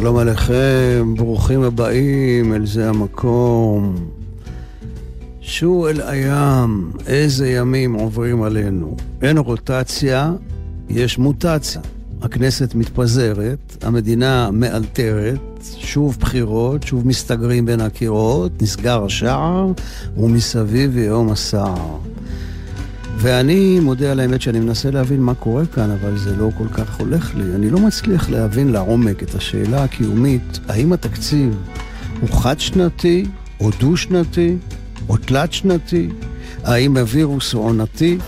שלום עליכם, ברוכים הבאים אל זה המקום. שו אל הים, איזה ימים עוברים עלינו. אין רוטציה, יש מוטציה. הכנסת מתפזרת, המדינה מאלתרת, שוב בחירות, שוב מסתגרים בין הקירות, נסגר השער, ומסביב יום הסער. ואני מודה על האמת שאני מנסה להבין מה קורה כאן, אבל זה לא כל כך הולך לי. אני לא מצליח להבין לעומק את השאלה הקיומית, האם התקציב הוא חד-שנתי, או דו-שנתי, או תלת-שנתי? האם הווירוס הוא עונתי?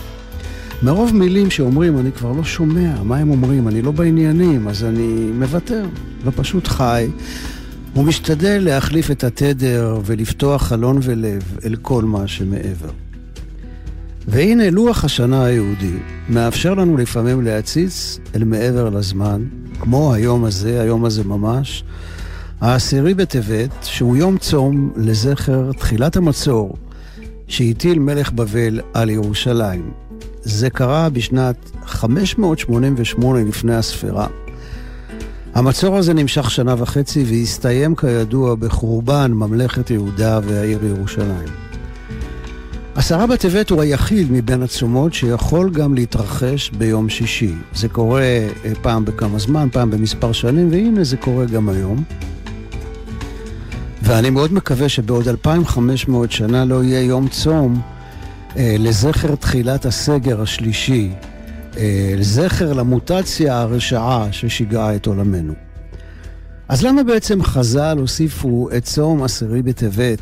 מרוב מילים שאומרים, אני כבר לא שומע מה הם אומרים, אני לא בעניינים, אז אני מוותר, ופשוט חי. ומשתדל להחליף את התדר ולפתוח חלון ולב אל כל מה שמעבר. והנה לוח השנה היהודי מאפשר לנו לפעמים להציץ אל מעבר לזמן, כמו היום הזה, היום הזה ממש, העשירי בטבת, שהוא יום צום לזכר תחילת המצור שהטיל מלך בבל על ירושלים. זה קרה בשנת 588 לפני הספירה. המצור הזה נמשך שנה וחצי והסתיים כידוע בחורבן ממלכת יהודה והעיר ירושלים. עשרה בטבת הוא היחיד מבין הצומות שיכול גם להתרחש ביום שישי. זה קורה אה, פעם בכמה זמן, פעם במספר שנים, והנה זה קורה גם היום. ואני מאוד מקווה שבעוד 2,500 שנה לא יהיה יום צום אה, לזכר תחילת הסגר השלישי, אה, לזכר למוטציה הרשעה ששיגעה את עולמנו. אז למה בעצם חז"ל הוסיפו את צום עשירי בטבת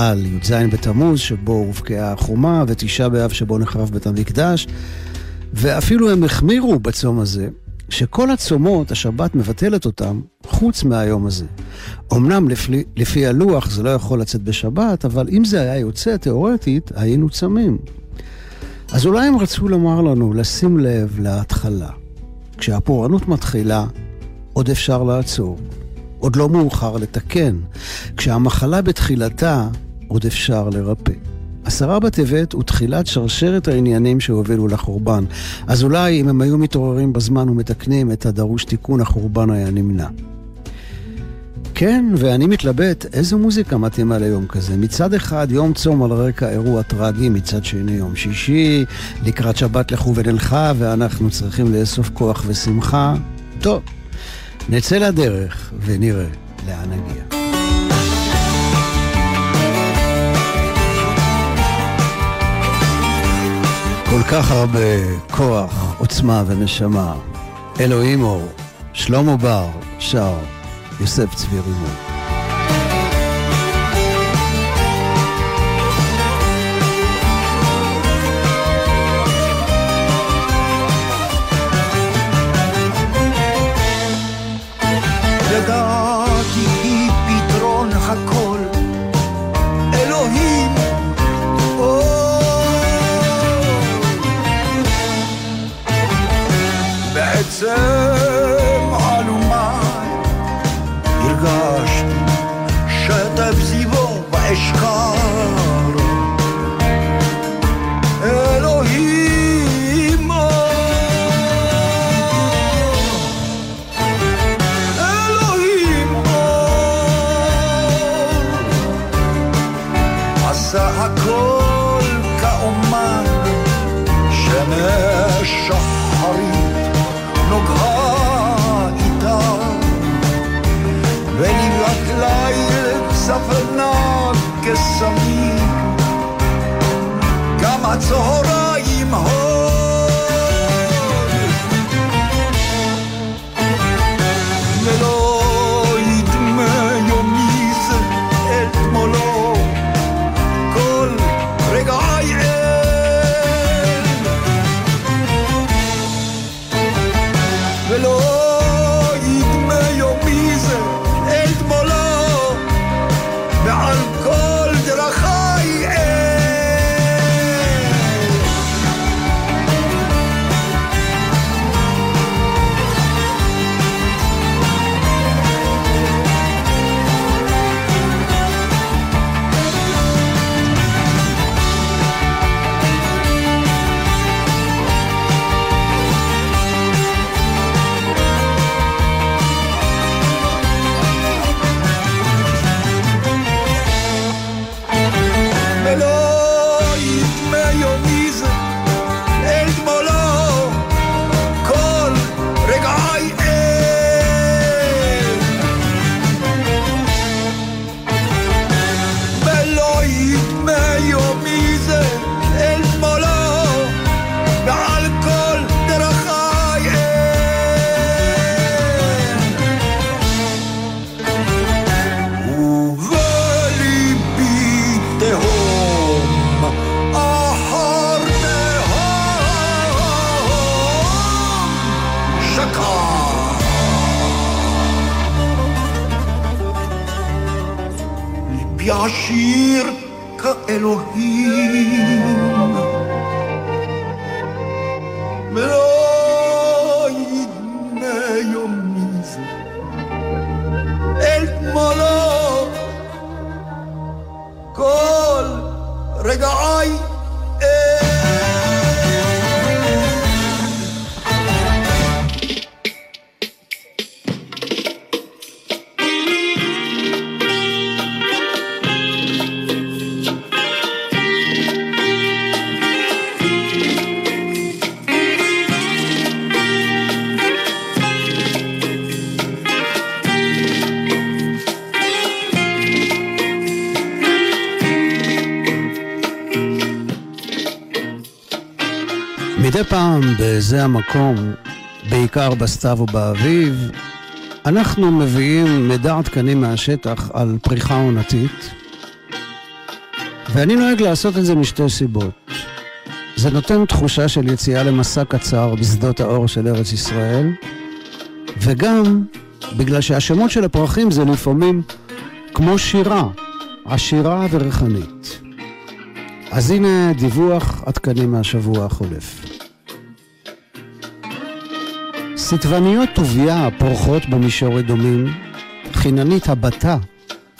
על י"ז בתמוז, שבו הובקעה החומה, ותשעה באב שבו נחרב בית המקדש, ואפילו הם החמירו בצום הזה, שכל הצומות, השבת מבטלת אותם, חוץ מהיום הזה. אמנם לפי, לפי הלוח זה לא יכול לצאת בשבת, אבל אם זה היה יוצא תאורטית, היינו צמים. אז אולי הם רצו לומר לנו לשים לב להתחלה. כשהפורענות מתחילה, עוד אפשר לעצור. עוד לא מאוחר לתקן. כשהמחלה בתחילתה, עוד אפשר לרפא. עשרה בטבת הוא תחילת שרשרת העניינים שהובילו לחורבן. אז אולי אם הם היו מתעוררים בזמן ומתקנים את הדרוש תיקון, החורבן היה נמנע. כן, ואני מתלבט איזו מוזיקה מתאימה ליום כזה. מצד אחד, יום צום על רקע אירוע טרגי, מצד שני, יום שישי, לקראת שבת לכו ונלכה, ואנחנו צריכים לאסוף כוח ושמחה. טוב, נצא לדרך ונראה לאן נגיע. כל כך הרבה כוח, עוצמה ונשמה. אלוהים אור, שלמה בר, שר, יוסף צבי רימון. sun. hold on. מדי פעם בזה המקום, בעיקר בסתיו ובאביב, אנחנו מביאים מידע עדכני מהשטח על פריחה עונתית, ואני נוהג לעשות את זה משתי סיבות. זה נותן תחושה של יציאה למסע קצר בשדות האור של ארץ ישראל, וגם בגלל שהשמות של הפרחים זה לפעמים כמו שירה, עשירה וריחנית. אז הנה דיווח עדכני מהשבוע החולף. סטבניות טוביה פורחות במישור אדומים, חיננית הבתה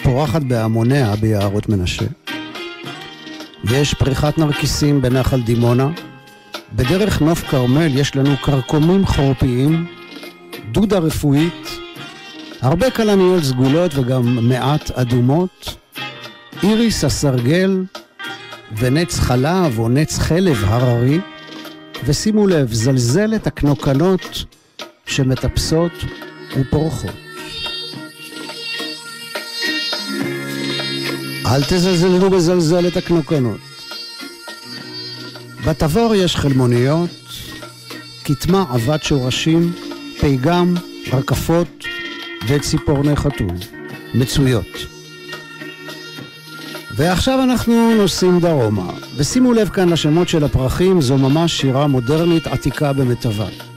פורחת בהמוניה ביערות מנשה. יש פריחת נרקיסים בנחל דימונה. בדרך נוף כרמל יש לנו כרכומים חורפיים, דודה רפואית, הרבה כלניות סגולות וגם מעט אדומות, איריס הסרגל ונץ חלב או נץ חלב הררי, ושימו לב, זלזלת הקנוקנות שמטפסות ופורחות. אל תזלזלו בזלזלת הקנוקנות. בתבור יש חלמוניות, כתמה עבת שורשים, פיגם, רקפות וציפורני חתול. מצויות. ועכשיו אנחנו נוסעים דרומה, ושימו לב כאן לשמות של הפרחים, זו ממש שירה מודרנית עתיקה במיטבה.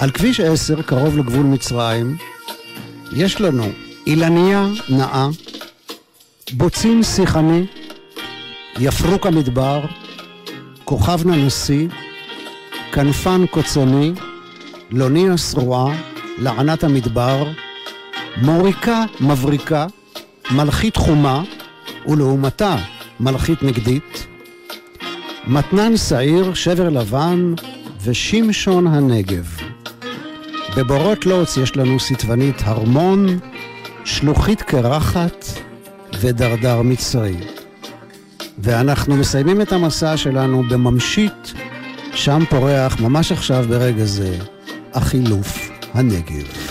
על כביש 10, קרוב לגבול מצרים, יש לנו אילניה נאה, בוצין שיחני, יפרוק המדבר, כוכב ננסי, כנפן קוצני, לוניה שרועה, לענת המדבר, מוריקה מבריקה, מלכית חומה, ולעומתה מלכית נגדית, מתנן שעיר, שבר לבן ושמשון הנגב. בבורות לוץ יש לנו סטבנית הרמון, שלוחית קרחת ודרדר מצרי. ואנחנו מסיימים את המסע שלנו בממשית, שם פורח ממש עכשיו ברגע זה החילוף הנגב.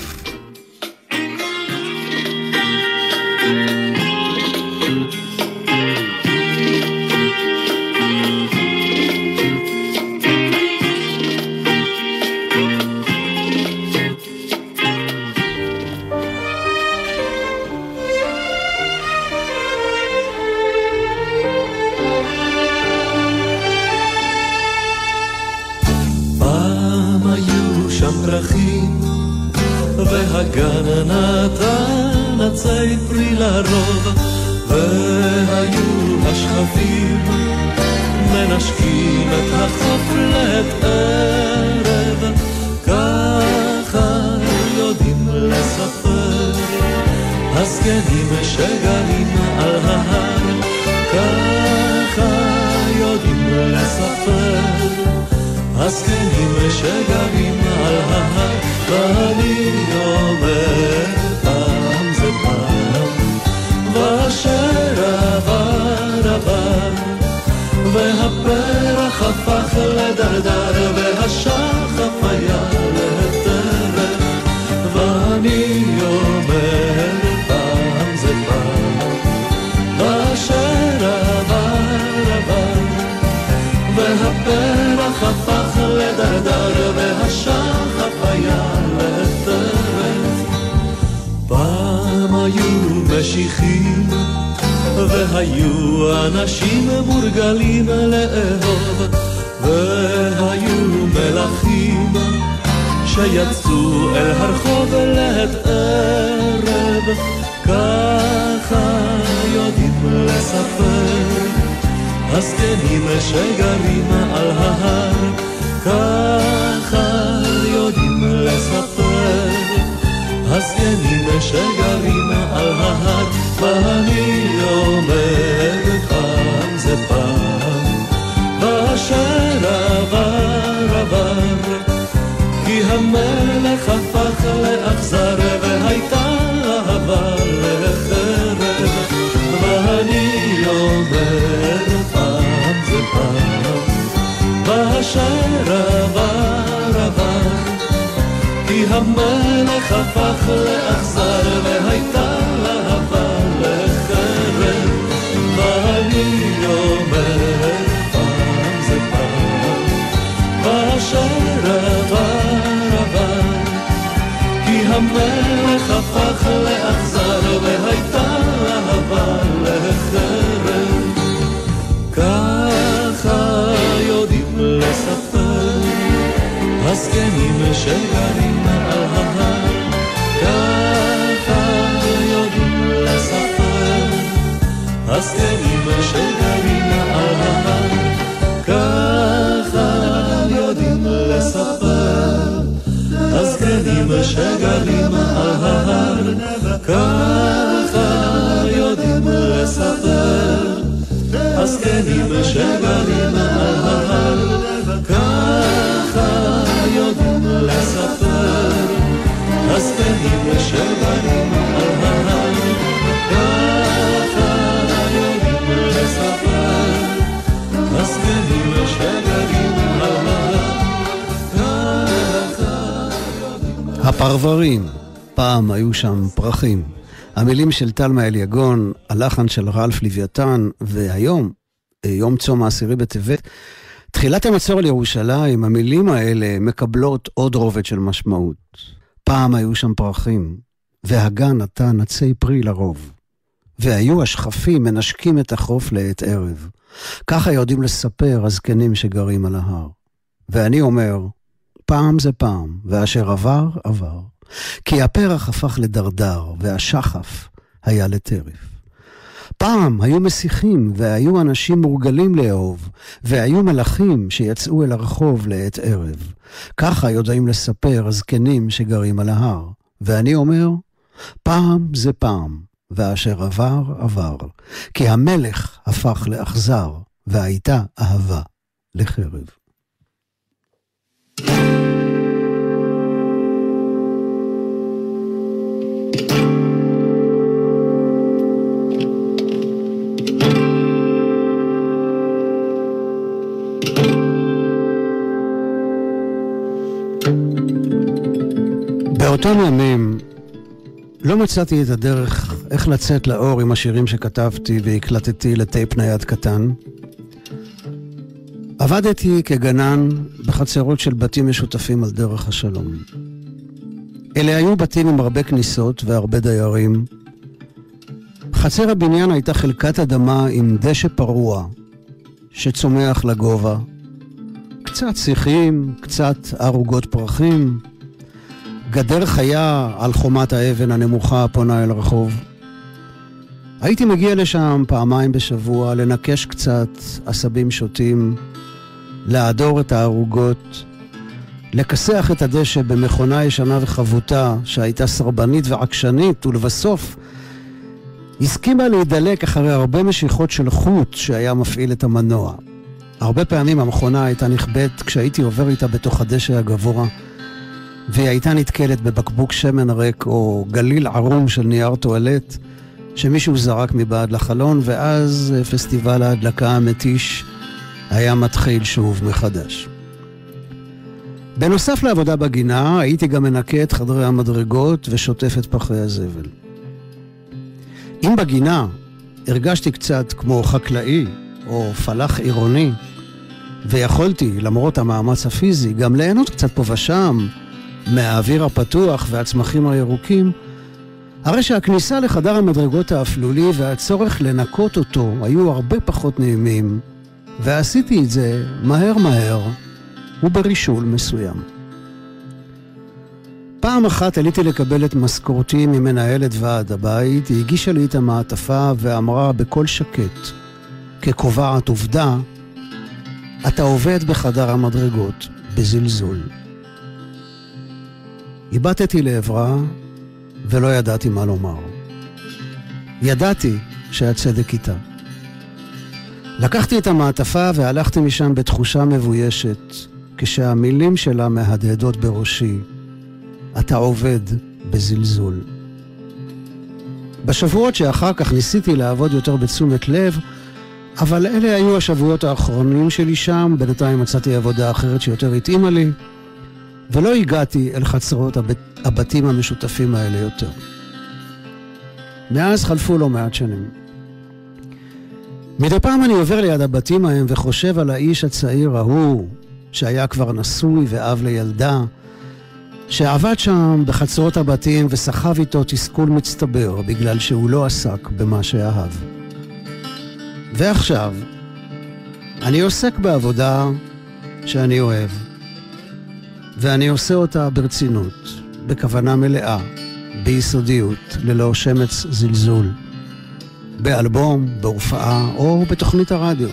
משיחים והיו אנשים מורגלים לאהוב והיו מלכים שיצאו אל הרחוב לעת ערב ככה הזקנים שגרים על ההר, ככה יודעים לספר. הזקנים שגרים על ההר, ואני אומר פעם זה פעם, ואשר עבר עבר, כי המלך הפך לאכזר והייתה אהבה לחרב, ואני אומר פעם זה פעם, ואשר עבר עבר, כי המלך הפך לאכזר והייתה המלך הפך לאכזר והייתה הפרברים, פעם היו שם פרחים. המילים של תלמה אליגון, הלחן של רלף לוויתן, והיום, אה, יום צום העשירי בטבת, תחילת המצור על ירושלים, המילים האלה מקבלות עוד רובד של משמעות. פעם היו שם פרחים, והגן נתן עצי פרי לרוב. והיו השכפים מנשקים את החוף לעת ערב. ככה יודעים לספר הזקנים שגרים על ההר. ואני אומר, פעם זה פעם, ואשר עבר, עבר. כי הפרח הפך לדרדר, והשחף היה לטרף. פעם היו מסיחים, והיו אנשים מורגלים לאהוב, והיו מלאכים שיצאו אל הרחוב לעת ערב. ככה יודעים לספר הזקנים שגרים על ההר. ואני אומר, פעם זה פעם, ואשר עבר, עבר. כי המלך הפך לאכזר, והייתה אהבה לחרב. באותם ימים לא מצאתי את הדרך איך לצאת לאור עם השירים שכתבתי והקלטתי לטייפ נייד קטן. עבדתי כגנן בחצרות של בתים משותפים על דרך השלום. אלה היו בתים עם הרבה כניסות והרבה דיירים. חצר הבניין הייתה חלקת אדמה עם דשא פרוע שצומח לגובה. קצת שיחים, קצת ערוגות פרחים, גדר חיה על חומת האבן הנמוכה הפונה אל הרחוב. הייתי מגיע לשם פעמיים בשבוע לנקש קצת עשבים שוטים, להדור את הערוגות, לכסח את הדשא במכונה ישנה וחבוטה שהייתה סרבנית ועקשנית, ולבסוף הסכימה להידלק אחרי הרבה משיכות של חוט שהיה מפעיל את המנוע. הרבה פעמים המכונה הייתה נכבדת כשהייתי עובר איתה בתוך הדשא הגבוה, והיא הייתה נתקלת בבקבוק שמן ריק או גליל ערום של נייר טואלט שמישהו זרק מבעד לחלון, ואז פסטיבל ההדלקה המתיש היה מתחיל שוב מחדש. בנוסף לעבודה בגינה, הייתי גם מנקה את חדרי המדרגות ושוטף את פחי הזבל. אם בגינה הרגשתי קצת כמו חקלאי או פלח עירוני, ויכולתי, למרות המאמץ הפיזי, גם ליהנות קצת פה ושם מהאוויר הפתוח והצמחים הירוקים, הרי שהכניסה לחדר המדרגות האפלולי והצורך לנקות אותו היו הרבה פחות נעימים, ועשיתי את זה מהר מהר וברישול מסוים. פעם אחת עליתי לקבל את משכורתי ממנהלת ועד הבית, היא הגישה לי את המעטפה ואמרה בקול שקט, כקובעת עובדה, אתה עובד בחדר המדרגות בזלזול. הבטתי לעברה ולא ידעתי מה לומר. ידעתי שהצדק איתה. לקחתי את המעטפה והלכתי משם בתחושה מבוישת, כשהמילים שלה מהדהדות בראשי, אתה עובד בזלזול. בשבועות שאחר כך ניסיתי לעבוד יותר בתשומת לב, אבל אלה היו השבועות האחרונים שלי שם, בינתיים מצאתי עבודה אחרת שיותר התאימה לי, ולא הגעתי אל חצרות הבת, הבתים המשותפים האלה יותר. מאז חלפו לא מעט שנים. מדי פעם אני עובר ליד הבתים ההם וחושב על האיש הצעיר ההוא, שהיה כבר נשוי ואב לילדה, שעבד שם בחצרות הבתים וסחב איתו תסכול מצטבר בגלל שהוא לא עסק במה שאהב. ועכשיו, אני עוסק בעבודה שאני אוהב, ואני עושה אותה ברצינות, בכוונה מלאה, ביסודיות, ללא שמץ זלזול, באלבום, בהופעה או בתוכנית הרדיו.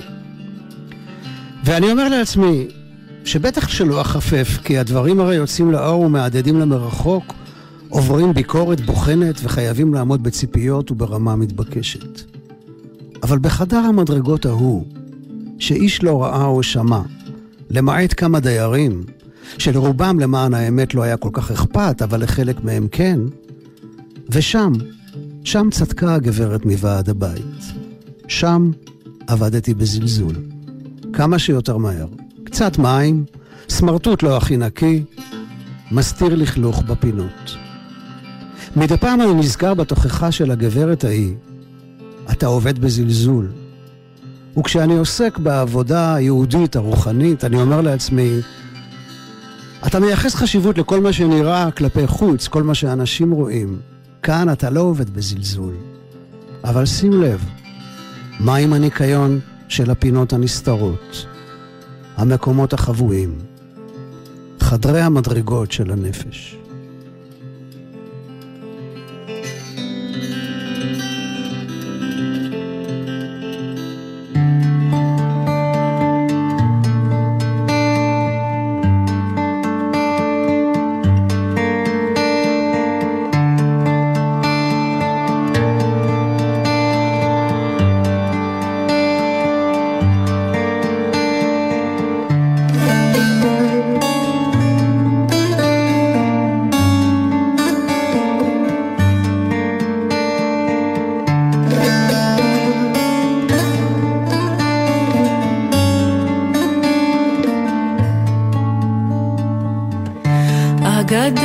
ואני אומר לעצמי, שבטח שלא אחפף, כי הדברים הרי יוצאים לאור ומהדהדים למרחוק, עוברים ביקורת בוחנת וחייבים לעמוד בציפיות וברמה מתבקשת. אבל בחדר המדרגות ההוא, שאיש לא ראה או שמע, למעט כמה דיירים, שלרובם למען האמת לא היה כל כך אכפת, אבל לחלק מהם כן, ושם, שם צדקה הגברת מוועד הבית. שם עבדתי בזלזול. כמה שיותר מהר. קצת מים, סמרטוט לא הכי נקי, מסתיר לכלוך בפינות. מדי פעם אני נזכר בתוכחה של הגברת ההיא, אתה עובד בזלזול. וכשאני עוסק בעבודה היהודית, הרוחנית, אני אומר לעצמי, אתה מייחס חשיבות לכל מה שנראה כלפי חוץ, כל מה שאנשים רואים. כאן אתה לא עובד בזלזול. אבל שים לב, מה עם הניקיון של הפינות הנסתרות? המקומות החבויים, חדרי המדרגות של הנפש. Когда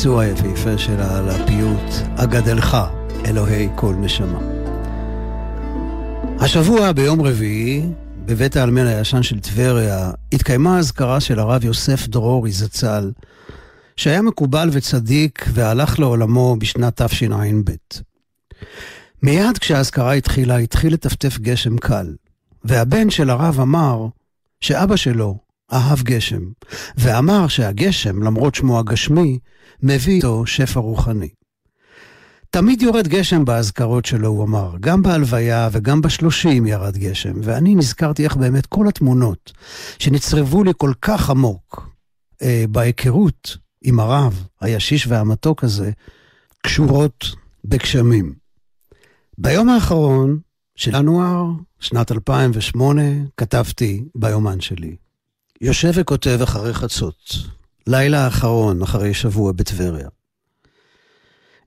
הביצוע היפהפה שלה על הפיוט "אגדלך, אלוהי כל נשמה". השבוע, ביום רביעי, בבית העלמין הישן של טבריה, התקיימה אזכרה של הרב יוסף דרורי זצ"ל, שהיה מקובל וצדיק והלך לעולמו בשנת תשע"ב. מיד כשהאזכרה התחילה, התחיל לטפטף גשם קל, והבן של הרב אמר שאבא שלו אהב גשם, ואמר שהגשם, למרות שמו הגשמי, מביא איתו שפע רוחני. תמיד יורד גשם באזכרות שלו, הוא אמר. גם בהלוויה וגם בשלושים ירד גשם, ואני נזכרתי איך באמת כל התמונות שנצרבו לי כל כך עמוק אה, בהיכרות עם הרב, הישיש והמתוק הזה, קשורות בגשמים. ביום האחרון של ינואר, שנת 2008, כתבתי ביומן שלי. יושב וכותב אחרי חצות, לילה האחרון אחרי שבוע בטבריה.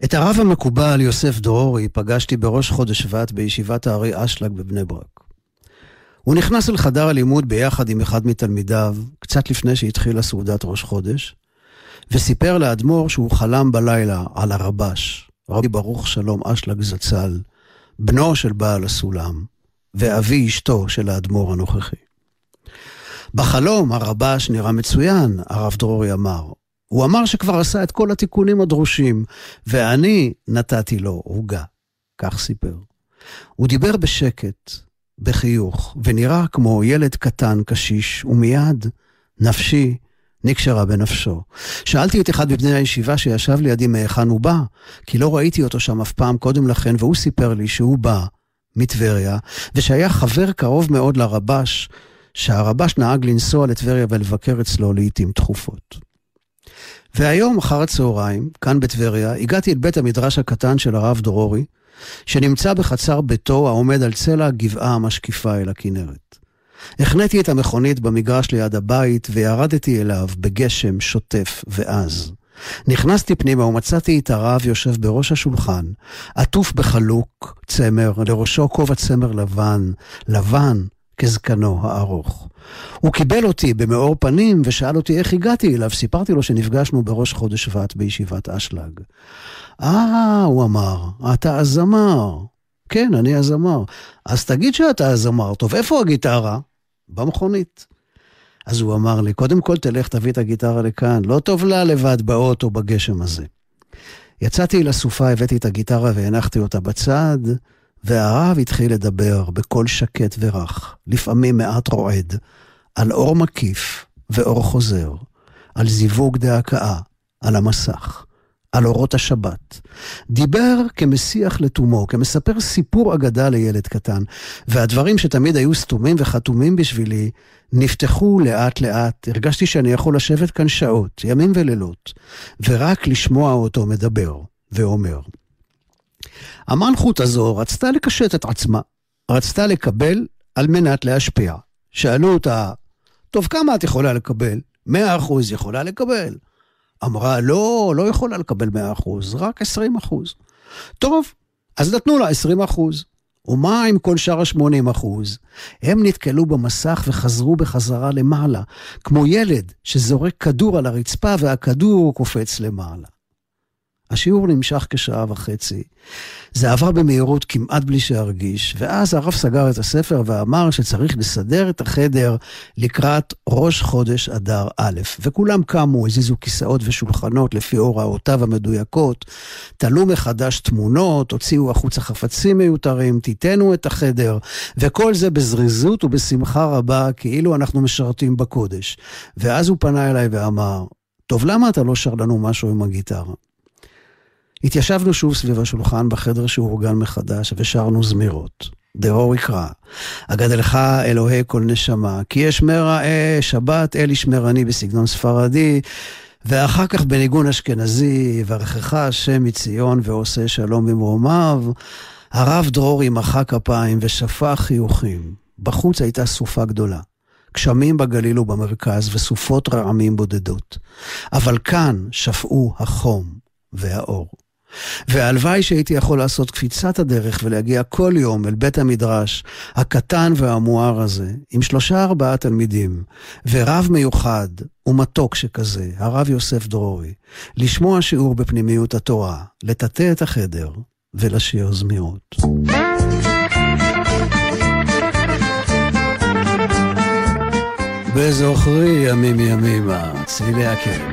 את הרב המקובל יוסף דרורי פגשתי בראש חודש שבט בישיבת הארי אשלג בבני ברק. הוא נכנס אל חדר הלימוד ביחד עם אחד מתלמידיו, קצת לפני שהתחילה סעודת ראש חודש, וסיפר לאדמו"ר שהוא חלם בלילה על הרבש, רבי ברוך שלום אשלג זצ"ל, בנו של בעל הסולם, ואבי אשתו של האדמו"ר הנוכחי. בחלום הרבש נראה מצוין, הרב דרורי אמר. הוא אמר שכבר עשה את כל התיקונים הדרושים, ואני נתתי לו עוגה. כך סיפר. הוא דיבר בשקט, בחיוך, ונראה כמו ילד קטן, קשיש, ומיד נפשי נקשרה בנפשו. שאלתי את אחד מבני הישיבה שישב לידי מהיכן הוא בא, כי לא ראיתי אותו שם אף פעם קודם לכן, והוא סיפר לי שהוא בא מטבריה, ושהיה חבר קרוב מאוד לרבש, שהרבש נהג לנסוע לטבריה ולבקר אצלו לעיתים תכופות. והיום, אחר הצהריים, כאן בטבריה, הגעתי אל בית המדרש הקטן של הרב דרורי, שנמצא בחצר ביתו העומד על צלע הגבעה המשקיפה אל הכנרת. החניתי את המכונית במגרש ליד הבית וירדתי אליו בגשם שוטף ועז. נכנסתי פנימה ומצאתי את הרב יושב בראש השולחן, עטוף בחלוק צמר, לראשו כובע צמר לבן, לבן כזקנו הארוך. הוא קיבל אותי במאור פנים ושאל אותי איך הגעתי אליו. סיפרתי לו שנפגשנו בראש חודש שבט בישיבת אשלג. אה, הוא אמר, אתה הזמר. כן, אני הזמר. אז תגיד שאתה הזמר. טוב, איפה הגיטרה? במכונית. אז הוא אמר לי, קודם כל תלך תביא את הגיטרה לכאן, לא טוב לה לבד באוטו בגשם הזה. יצאתי לסופה, הבאתי את הגיטרה והנחתי אותה בצד, והרב התחיל לדבר בקול שקט ורך, לפעמים מעט רועד, על אור מקיף ואור חוזר, על זיווג דהכאה, על המסך, על אורות השבת. דיבר כמשיח לתומו, כמספר סיפור אגדה לילד קטן, והדברים שתמיד היו סתומים וחתומים בשבילי, נפתחו לאט לאט, הרגשתי שאני יכול לשבת כאן שעות, ימים ולילות, ורק לשמוע אותו מדבר ואומר. המלכות הזו רצתה לקשט את עצמה, רצתה לקבל על מנת להשפיע. שאלו אותה, טוב, כמה את יכולה לקבל? 100 אחוז יכולה לקבל. אמרה, לא, לא יכולה לקבל 100 אחוז, רק 20 אחוז. טוב, אז נתנו לה 20 אחוז. ומה עם כל שאר ה-80 אחוז? הם נתקלו במסך וחזרו בחזרה למעלה, כמו ילד שזורק כדור על הרצפה והכדור קופץ למעלה. השיעור נמשך כשעה וחצי. זה עבר במהירות כמעט בלי שארגיש, ואז הרב סגר את הספר ואמר שצריך לסדר את החדר לקראת ראש חודש אדר א', וכולם קמו, הזיזו כיסאות ושולחנות לפי הוראותיו המדויקות, תלו מחדש תמונות, הוציאו החוצה חפצים מיותרים, תיתנו את החדר, וכל זה בזריזות ובשמחה רבה, כאילו אנחנו משרתים בקודש. ואז הוא פנה אליי ואמר, טוב, למה אתה לא שר לנו משהו עם הגיטרה? התיישבנו שוב סביב השולחן בחדר שאורגן מחדש ושרנו זמירות. דרור יקרא, אגדלך אלוהי כל נשמה, כי יש מרע אה, שבת אל ישמרני בסגנון ספרדי, ואחר כך בניגון אשכנזי, ברכך השם מציון ועושה שלום במרומיו, הרב דרורי מחא כפיים ושפך חיוכים. בחוץ הייתה סופה גדולה. גשמים בגליל ובמרכז וסופות רעמים בודדות. אבל כאן שפעו החום והאור. והלוואי שהייתי יכול לעשות קפיצת הדרך ולהגיע כל יום אל בית המדרש הקטן והמואר הזה, עם שלושה ארבעה תלמידים, ורב מיוחד ומתוק שכזה, הרב יוסף דרורי, לשמוע שיעור בפנימיות התורה, לטאטא את החדר ולשיר זמירות. בזוכרי ימים ימימה, צלילי הכרם.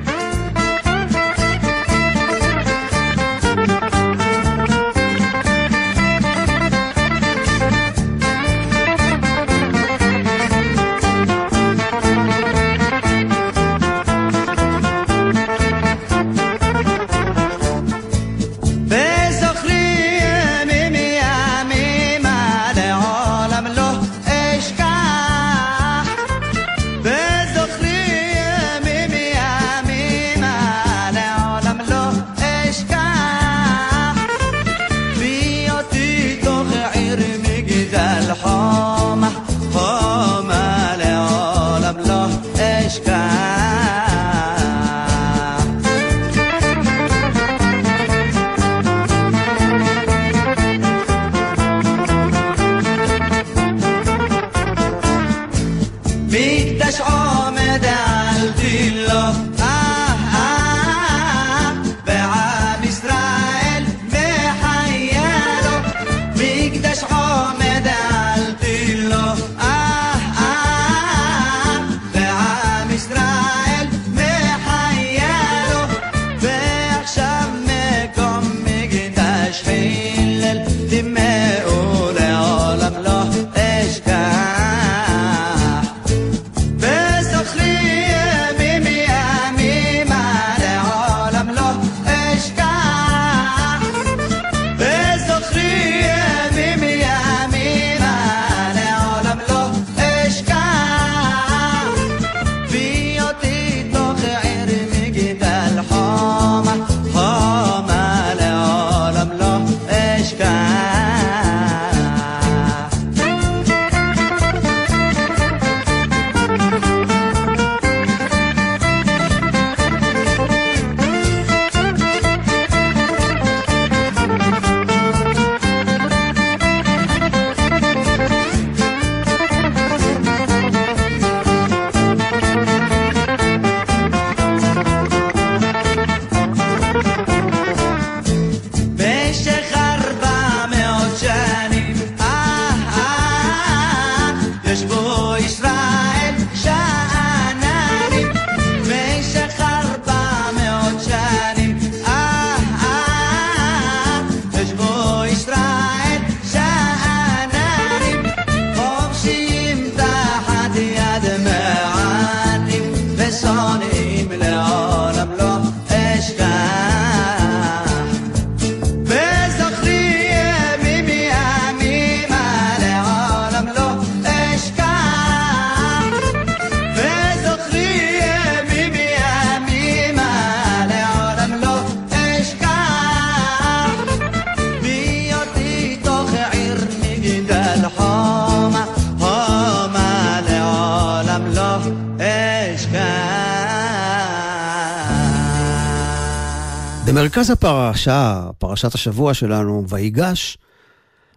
במרכז הפרשה, פרשת השבוע שלנו, ויגש,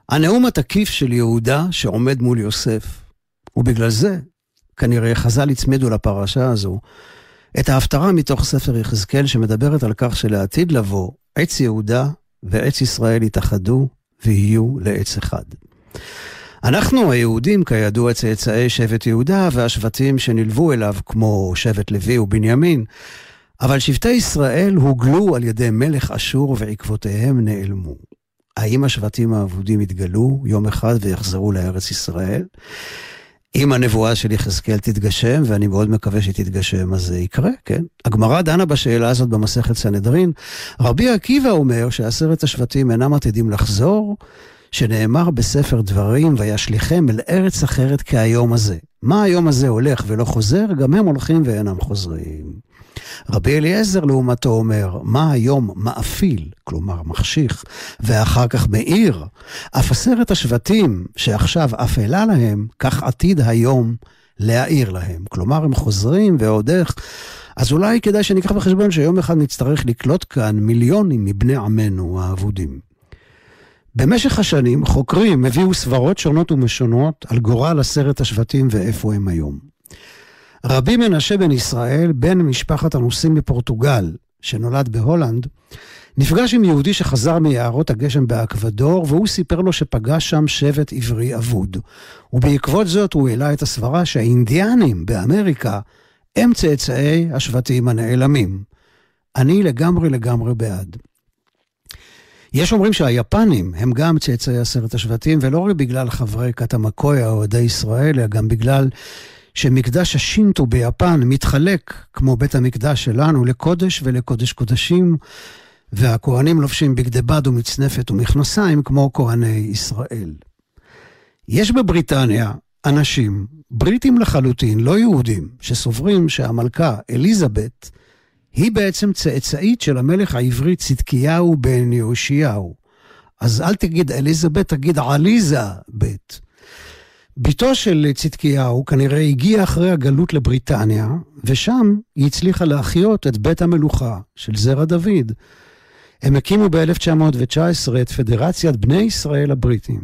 הנאום התקיף של יהודה שעומד מול יוסף. ובגלל זה, כנראה חז"ל הצמידו לפרשה הזו את ההפטרה מתוך ספר יחזקאל שמדברת על כך שלעתיד לבוא, עץ יהודה ועץ ישראל יתאחדו ויהיו לעץ אחד. אנחנו היהודים כידוע צאצאי שבט יהודה והשבטים שנלוו אליו כמו שבט לוי ובנימין, אבל שבטי ישראל הוגלו על ידי מלך אשור ועקבותיהם נעלמו. האם השבטים האבודים יתגלו יום אחד ויחזרו לארץ ישראל? אם הנבואה של יחזקאל תתגשם, ואני מאוד מקווה שהיא תתגשם, אז זה יקרה, כן? הגמרא דנה בשאלה הזאת במסכת סנהדרין. רבי עקיבא אומר שעשרת השבטים אינם עתידים לחזור, שנאמר בספר דברים, וישליכם אל ארץ אחרת כהיום הזה. מה היום הזה הולך ולא חוזר, גם הם הולכים ואינם חוזרים. רבי אליעזר לעומתו אומר, מה היום מאפיל, כלומר מחשיך, ואחר כך מאיר, אף עשרת השבטים שעכשיו אפלה להם, כך עתיד היום להאיר להם. כלומר, הם חוזרים ועוד איך. אז אולי כדאי שניקח בחשבון שיום אחד נצטרך לקלוט כאן מיליונים מבני עמנו האבודים. במשך השנים חוקרים הביאו סברות שונות ומשונות על גורל עשרת השבטים ואיפה הם היום. רבי מנשה בן ישראל, בן משפחת הנוסעים מפורטוגל, שנולד בהולנד, נפגש עם יהודי שחזר מיערות הגשם באקוודור, והוא סיפר לו שפגש שם שבט עברי אבוד. ובעקבות זאת הוא העלה את הסברה שהאינדיאנים באמריקה הם צאצאי השבטים הנעלמים. אני לגמרי לגמרי בעד. יש אומרים שהיפנים הם גם צאצאי עשרת השבטים, ולא רק בגלל חברי כת המקויה, אוהדי ישראל, אלא גם בגלל שמקדש השינטו ביפן מתחלק, כמו בית המקדש שלנו, לקודש ולקודש קודשים, והכוהנים לובשים בגדי בד ומצנפת ומכנסיים כמו כהני ישראל. יש בבריטניה אנשים, בריטים לחלוטין, לא יהודים, שסוברים שהמלכה אליזבת היא בעצם צאצאית של המלך העברי צדקיהו בן יאשיהו. אז אל תגיד אליזבת, תגיד עליזה בית. בתו של צדקיהו כנראה הגיעה אחרי הגלות לבריטניה, ושם היא הצליחה להחיות את בית המלוכה של זרע דוד. הם הקימו ב-1919 את פדרציית בני ישראל הבריטים.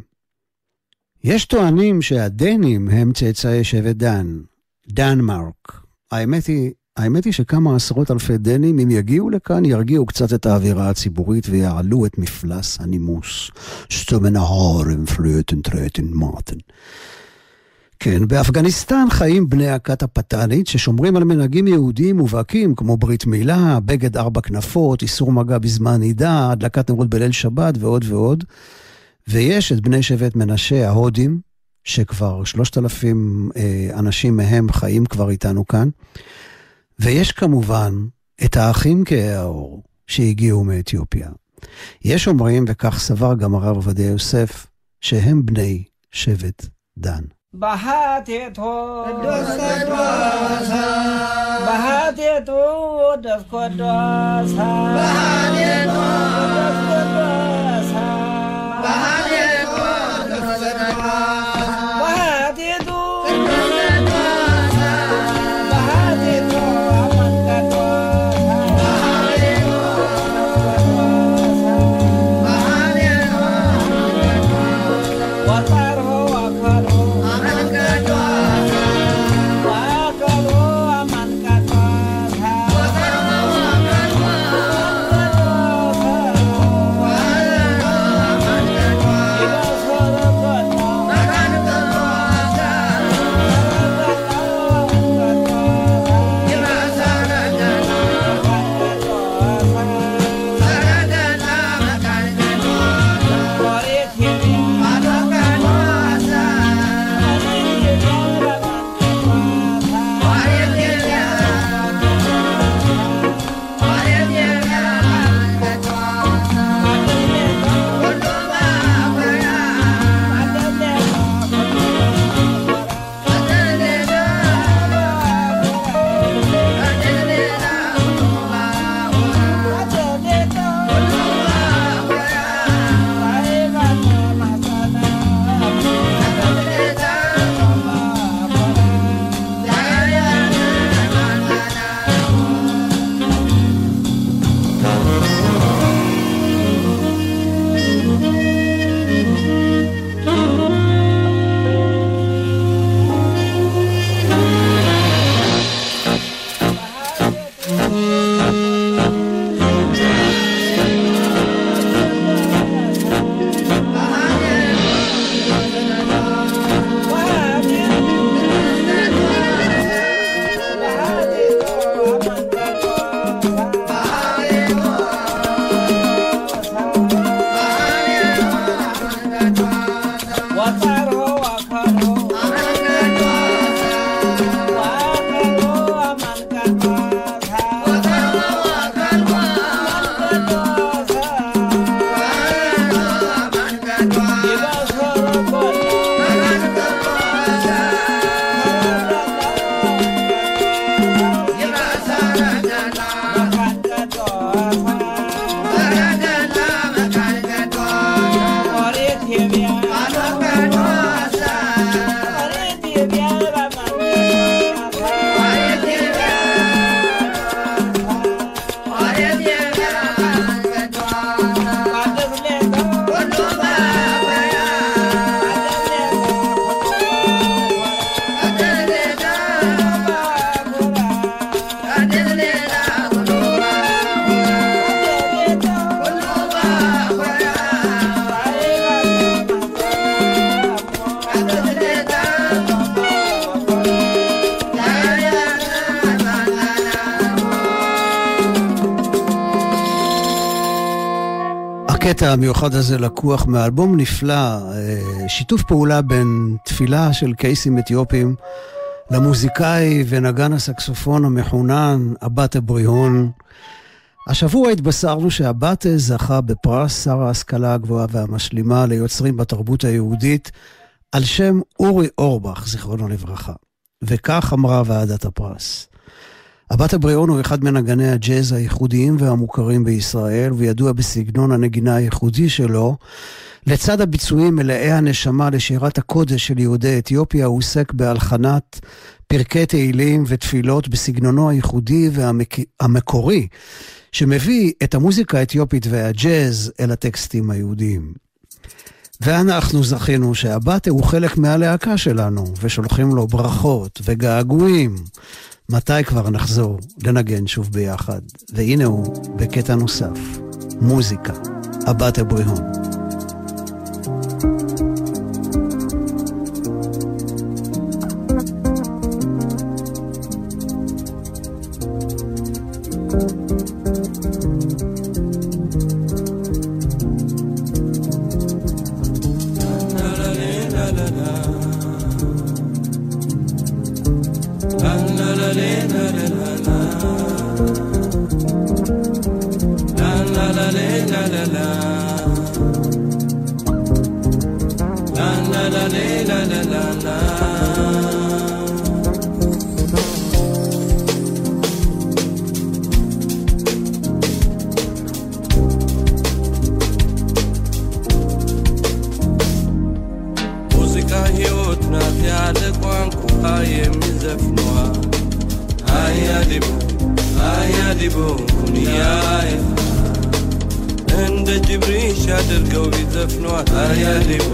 יש טוענים שהדנים הם צאצאי שבט דן, דנמרק. האמת היא, האמת היא שכמה עשרות אלפי דנים, אם יגיעו לכאן, ירגיעו קצת את האווירה הציבורית ויעלו את מפלס הנימוס. שטומנהורם פלוטן טרטן מאטן. כן, באפגניסטן חיים בני הכת הפתאנית ששומרים על מנהגים יהודיים מובהקים כמו ברית מילה, בגד ארבע כנפות, איסור מגע בזמן נידה, הדלקת נרות בליל שבת ועוד ועוד. ויש את בני שבט מנשה ההודים, שכבר שלושת אלפים אה, אנשים מהם חיים כבר איתנו כאן. ויש כמובן את האחים כהי האור שהגיעו מאתיופיה. יש אומרים, וכך סבר גם הרב עובדיה יוסף, שהם בני שבט דן. ባሃቴቶ ደሰዶሳ ባሃቴቶ ደስኮዶሳ ባሃቴቶ ደስኮዶሳ ባሃቴቶ ደሰዶሳ Mm-hmm. הזה לקוח מאלבום נפלא, אה, שיתוף פעולה בין תפילה של קייסים אתיופים למוזיקאי ונגן הסקסופון המחונן, אבטה בריהון. השבוע התבשרנו שאבטה זכה בפרס שר ההשכלה הגבוהה והמשלימה ליוצרים בתרבות היהודית על שם אורי אורבך, זיכרונו לברכה. וכך אמרה ועדת הפרס: הבת הבריאון הוא אחד מנגני הג'אז הייחודיים והמוכרים בישראל, וידוע בסגנון הנגינה הייחודי שלו. לצד הביצועים מלאי הנשמה לשירת הקודש של יהודי אתיופיה, הוא עוסק בהלחנת פרקי תהילים ותפילות בסגנונו הייחודי והמקורי, שמביא את המוזיקה האתיופית והג'אז אל הטקסטים היהודיים. ואנחנו זכינו שהבטה הוא חלק מהלהקה שלנו, ושולחים לו ברכות וגעגועים. מתי כבר נחזור לנגן שוב ביחד? והנה הוא בקטע נוסף, מוזיקה, הבת הבריהון. moi. ሆን ያየ እንደ ጅብሪሽ አድርገው ቢዘፍኗል አያዲቦ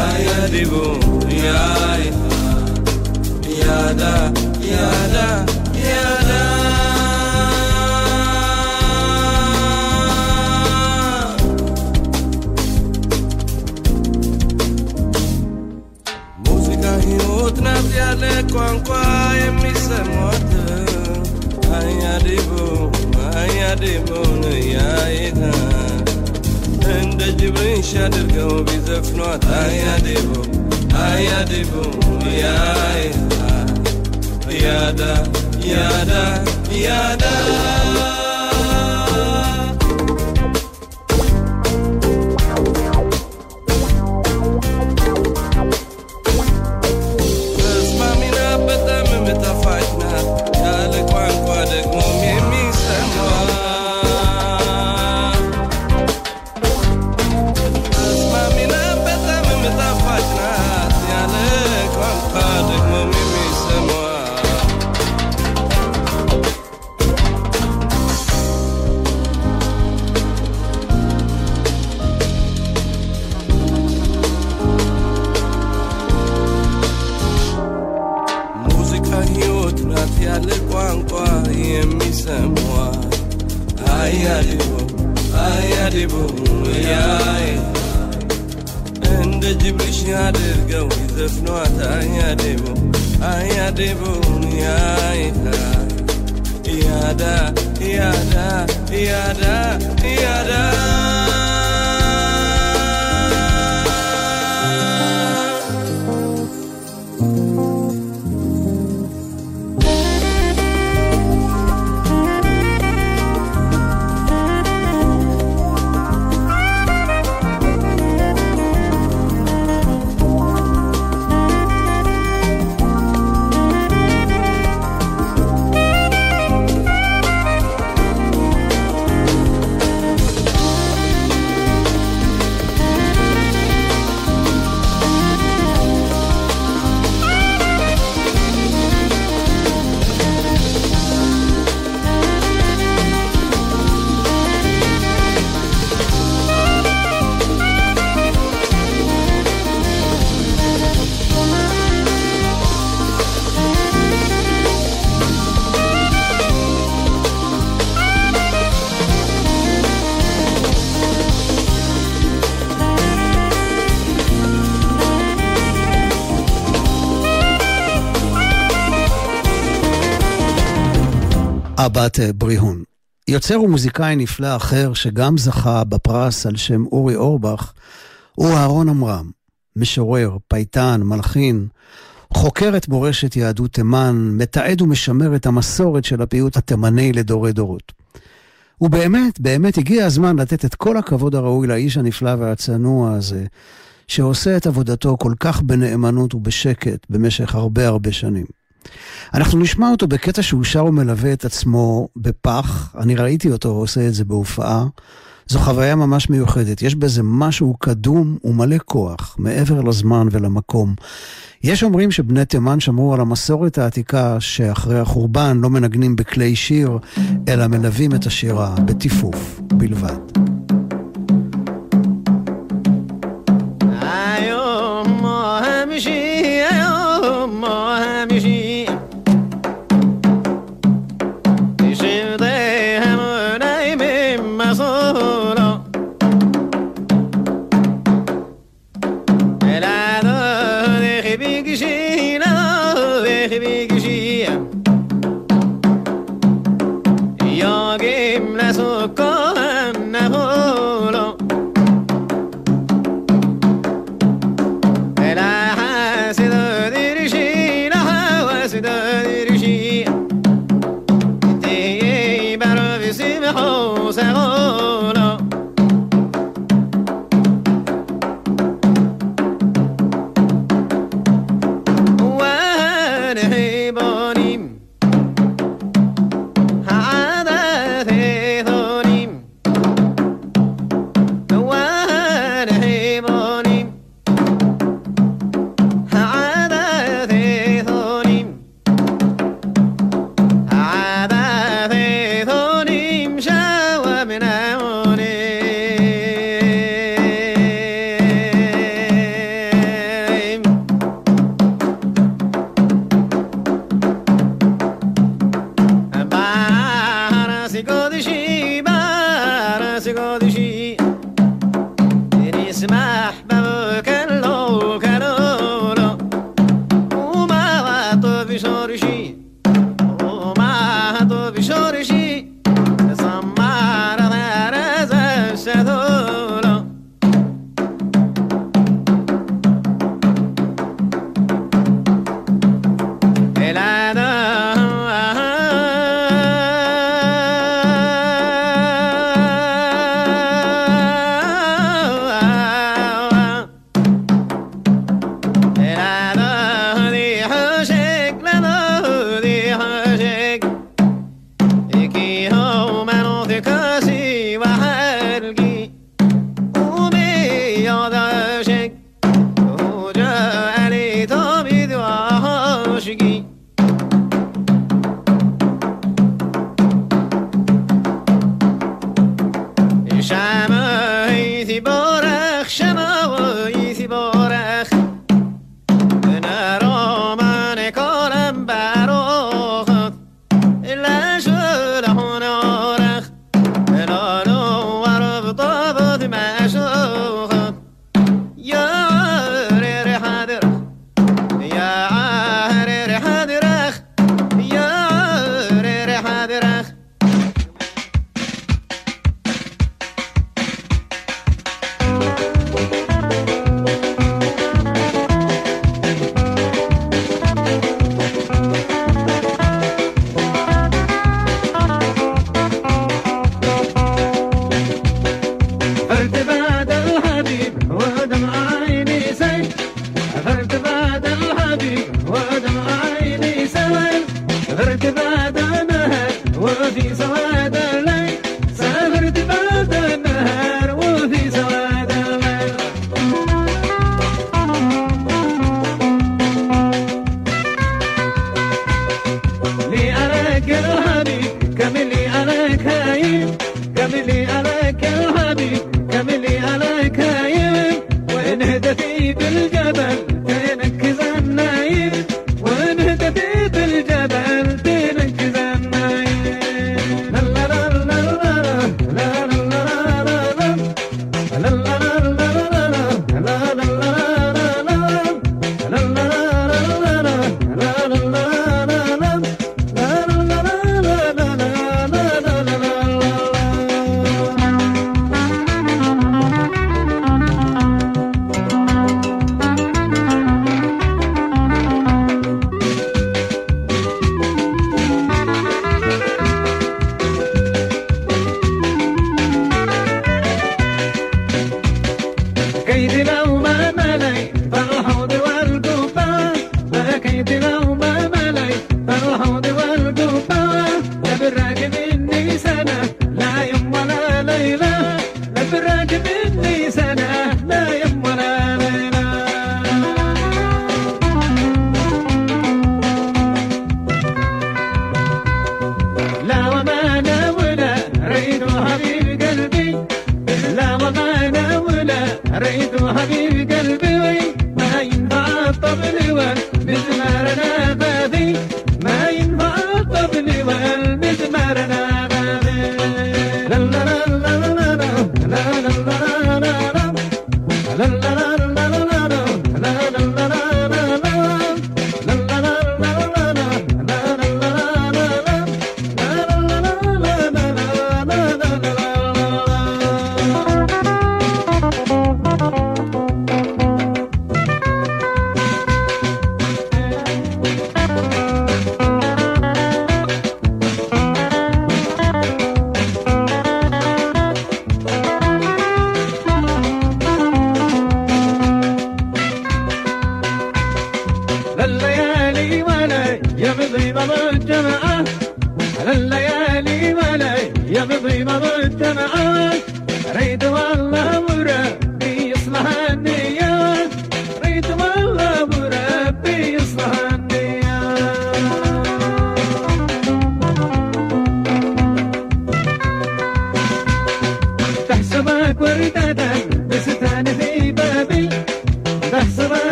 አያዲቦ ያየ ያዳ ያዳ ያዳ ሕይወት ናት ያለ ቋንቋ የሚሰሟት አያዲቦ ያድቡን ያይታ እንደ ጅብሪሽ አድርገው ቢዘፍኗት አያድቡ አያድቡ ያይታ ያዳ ያዳ ያዳ tiada, tiada, tiada. אבת בריהון. יוצר ומוזיקאי נפלא אחר שגם זכה בפרס על שם אורי אורבך הוא אהרון עמרם, משורר, פייטן, מלחין, חוקר את מורשת יהדות תימן, מתעד ומשמר את המסורת של הפיוט התימני לדורי דורות. ובאמת, באמת הגיע הזמן לתת את כל הכבוד הראוי לאיש הנפלא והצנוע הזה, שעושה את עבודתו כל כך בנאמנות ובשקט במשך הרבה הרבה שנים. אנחנו נשמע אותו בקטע שהוא שר ומלווה את עצמו בפח, אני ראיתי אותו עושה את זה בהופעה. זו חוויה ממש מיוחדת, יש בזה משהו קדום ומלא כוח, מעבר לזמן ולמקום. יש אומרים שבני תימן שמרו על המסורת העתיקה שאחרי החורבן לא מנגנים בכלי שיר, אלא מלווים את השירה בטיפוף בלבד. 心。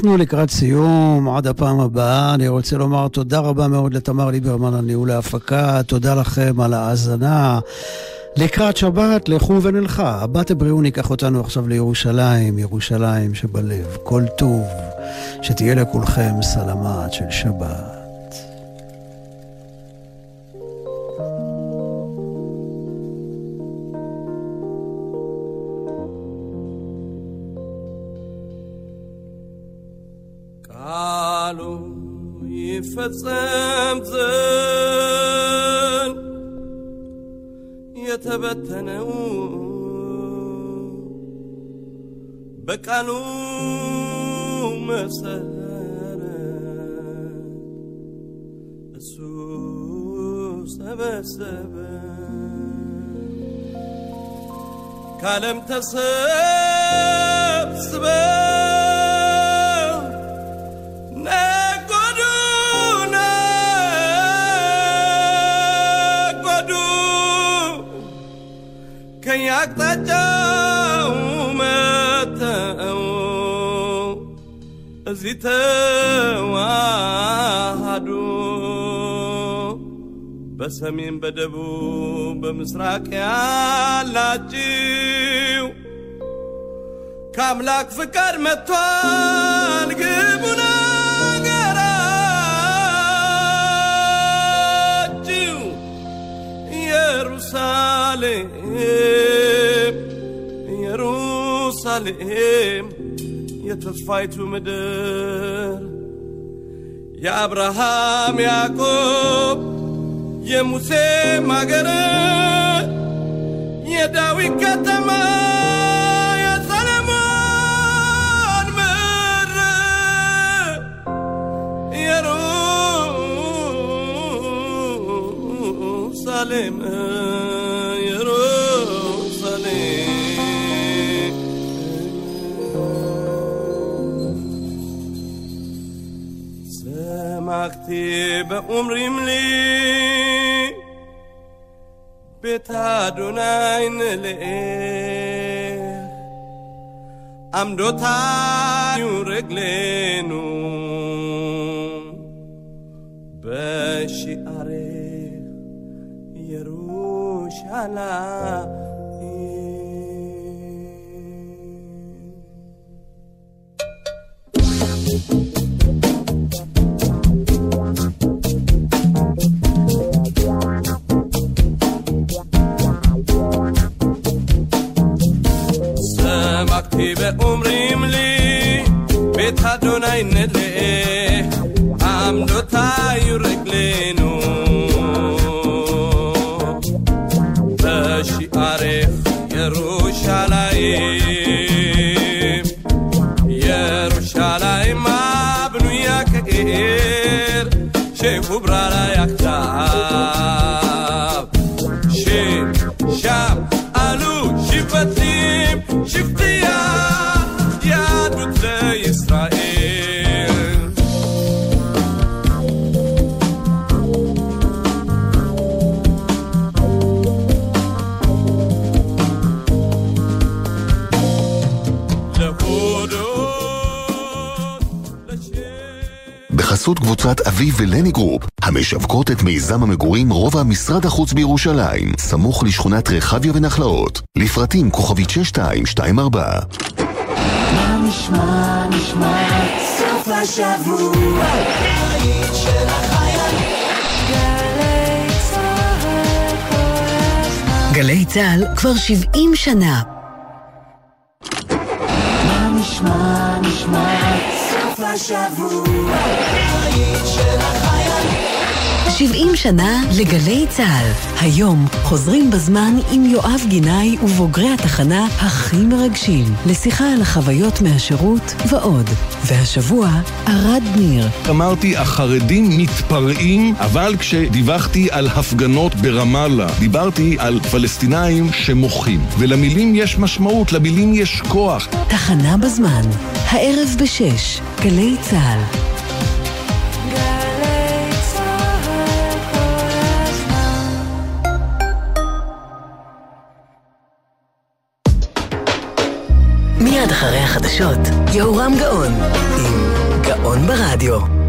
אנחנו לקראת סיום, עד הפעם הבאה. אני רוצה לומר תודה רבה מאוד לתמר ליברמן על ניהול ההפקה, תודה לכם על ההאזנה. לקראת שבת, לכו ונלכה. הבת הבריאו ניקח אותנו עכשיו לירושלים, ירושלים שבלב, כל טוב. שתהיה לכולכם סלמת של שבת. ቃሉ ይፈጸም ዘን የተበተነው በቃሉ መሰረት እሱ ሰበሰበ። ከዓለም ተሰብስበ ነጎዱ ከያቅጣጫው መተው እዚህ ተዋሃዱ በሰሜን በደቡብ በምስራቅ ያላችው ከአምላክ ፍቃድ መጥቷል ግቡና ኢየሩሳሌም የተስፋይቱ ምድር የአብርሃም ያዕቆብ የሙሴ ማገር የዳዊት ከተማ የሰለሞን ምድር ኢየሩሳሌም ኢየሩሳሌም צעקתי ואומרים לי בית אדוני נלך עמדותינו רגלינו בשערי ירושלים ላይነልኤ ኣምዶታዩ ርግሌኑ በሺአሬፍ የሩሻላይም የሩሻላይም ኣብኑያ ከቅር ሼኹ ብራራ ያክታብ ሽም ሻም አሉ ሽፈቲም ሽፍ בחסות קבוצת אביב ולני גרופ, המשווקות את מיזם המגורים רובע משרד החוץ בירושלים, סמוך לשכונת רחביה ונחלאות. לפרטים כוכבית 6224 מה נשמע, נשמע, סוף השבוע, בית של החיילים. גלי צהל כל הזמן. גלי צה"ל כבר 70 שנה. מה נשמע, נשמע, השבוע. 70 שנה לגלי צה"ל. היום חוזרים בזמן עם יואב גינאי ובוגרי התחנה הכי מרגשים, לשיחה על החוויות מהשירות ועוד. והשבוע, ערד ניר. אמרתי, החרדים מתפרעים, אבל כשדיווחתי על הפגנות ברמאללה, דיברתי על פלסטינאים שמוחים. ולמילים יש משמעות, למילים יש כוח. תחנה בזמן, הערב בשש, גלי צה"ל. החדשות, יהורם גאון, עם גאון ברדיו.